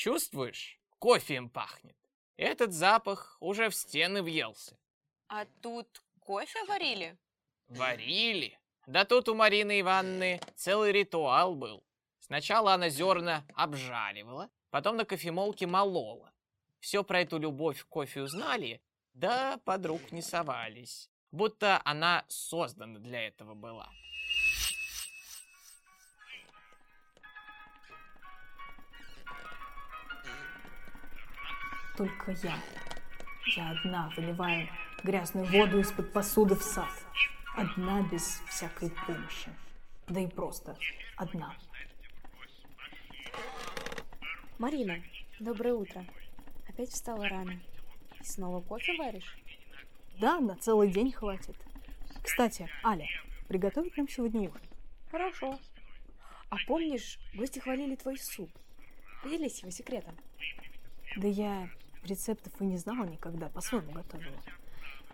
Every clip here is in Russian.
Чувствуешь? Кофеем пахнет. Этот запах уже в стены въелся. А тут кофе варили? Варили. Да тут у Марины Ивановны целый ритуал был. Сначала она зерна обжаривала, потом на кофемолке молола. Все про эту любовь к кофе узнали, да подруг не совались. Будто она создана для этого была. Только я. Я одна выливаю грязную воду из-под посуды в сад. Одна без всякой помощи. Да и просто одна. Марина, доброе утро. Опять встала рано. И снова кофе варишь? Да, на целый день хватит. Кстати, Аля, приготовить нам сегодня ужин? Хорошо. А помнишь, гости хвалили твой суп? Поделись его секретом. Да я рецептов и не знала никогда, по-своему готовила.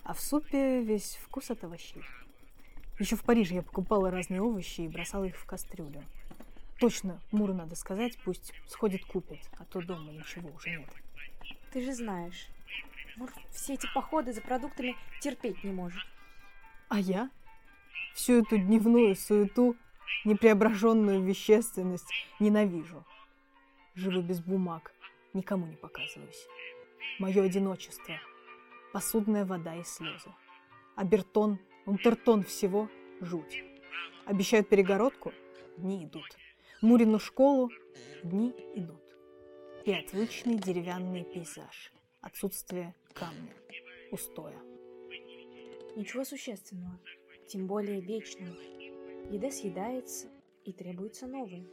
А в супе весь вкус от овощей. Еще в Париже я покупала разные овощи и бросала их в кастрюлю. Точно, Муру надо сказать, пусть сходит купит, а то дома ничего уже нет. Ты же знаешь, Мур все эти походы за продуктами терпеть не может. А я? Всю эту дневную суету, непреображенную вещественность ненавижу. Живу без бумаг, никому не показываюсь. Мое одиночество, посудная вода и слезы. Абертон, унтертон всего – жуть. Обещают перегородку – дни идут. Мурину школу – дни идут. И отвычный деревянный пейзаж. Отсутствие камня, устоя. Ничего существенного, тем более вечного. Еда съедается и требуется новая.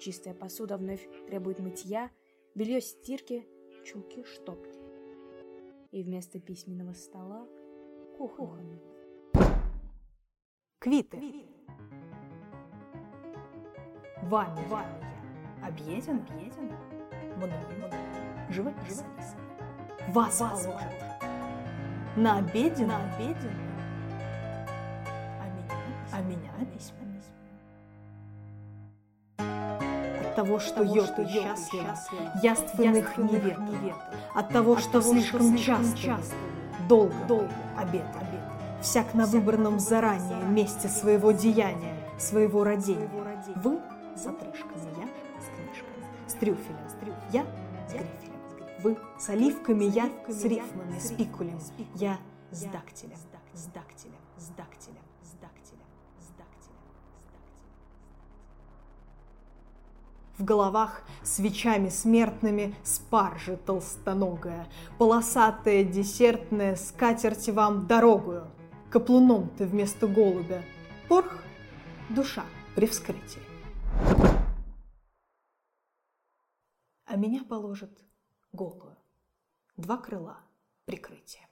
Чистая посуда вновь требует мытья, белье стирки, чулки штопки. И вместо письменного стола – кухонный. Квиты. Вами, вами я. Объеден, объеден. Мною, мною. Живопис. Вас, Вас положит. На обеде, на обеде. А меня, а меня письма. От того, что йод и счастлива, яственных не ведал. От того, что слишком часто, долго, долго. Обед, всяк на выбранном заранее месте своего деяния, своего родения. Вы с отрыжками, я с книжками, с трюфелем, я с грифелем. Вы с оливками, я с рифмами, с пикулем, я с дактилем, с дактилем, с дактилем, В головах свечами смертными спаржи толстоногая, полосатая десертная скатерть вам дорогую. Каплуном ты вместо голубя. Порх – душа при вскрытии. А меня положит голую. Два крыла прикрытия.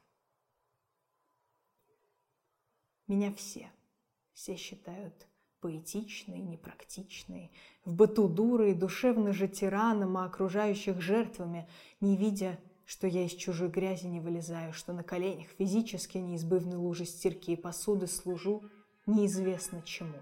Меня все, все считают поэтичной, непрактичной, в быту дурой, душевно же тираном, а окружающих жертвами, не видя, что я из чужой грязи не вылезаю, что на коленях физически неизбывной лужи стирки и посуды служу неизвестно чему.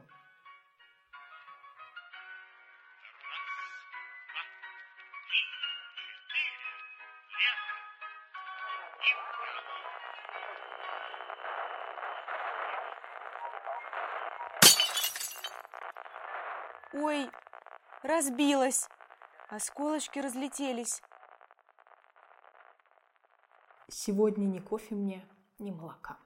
Ой, разбилась. Осколочки разлетелись. Сегодня ни кофе мне, ни молока.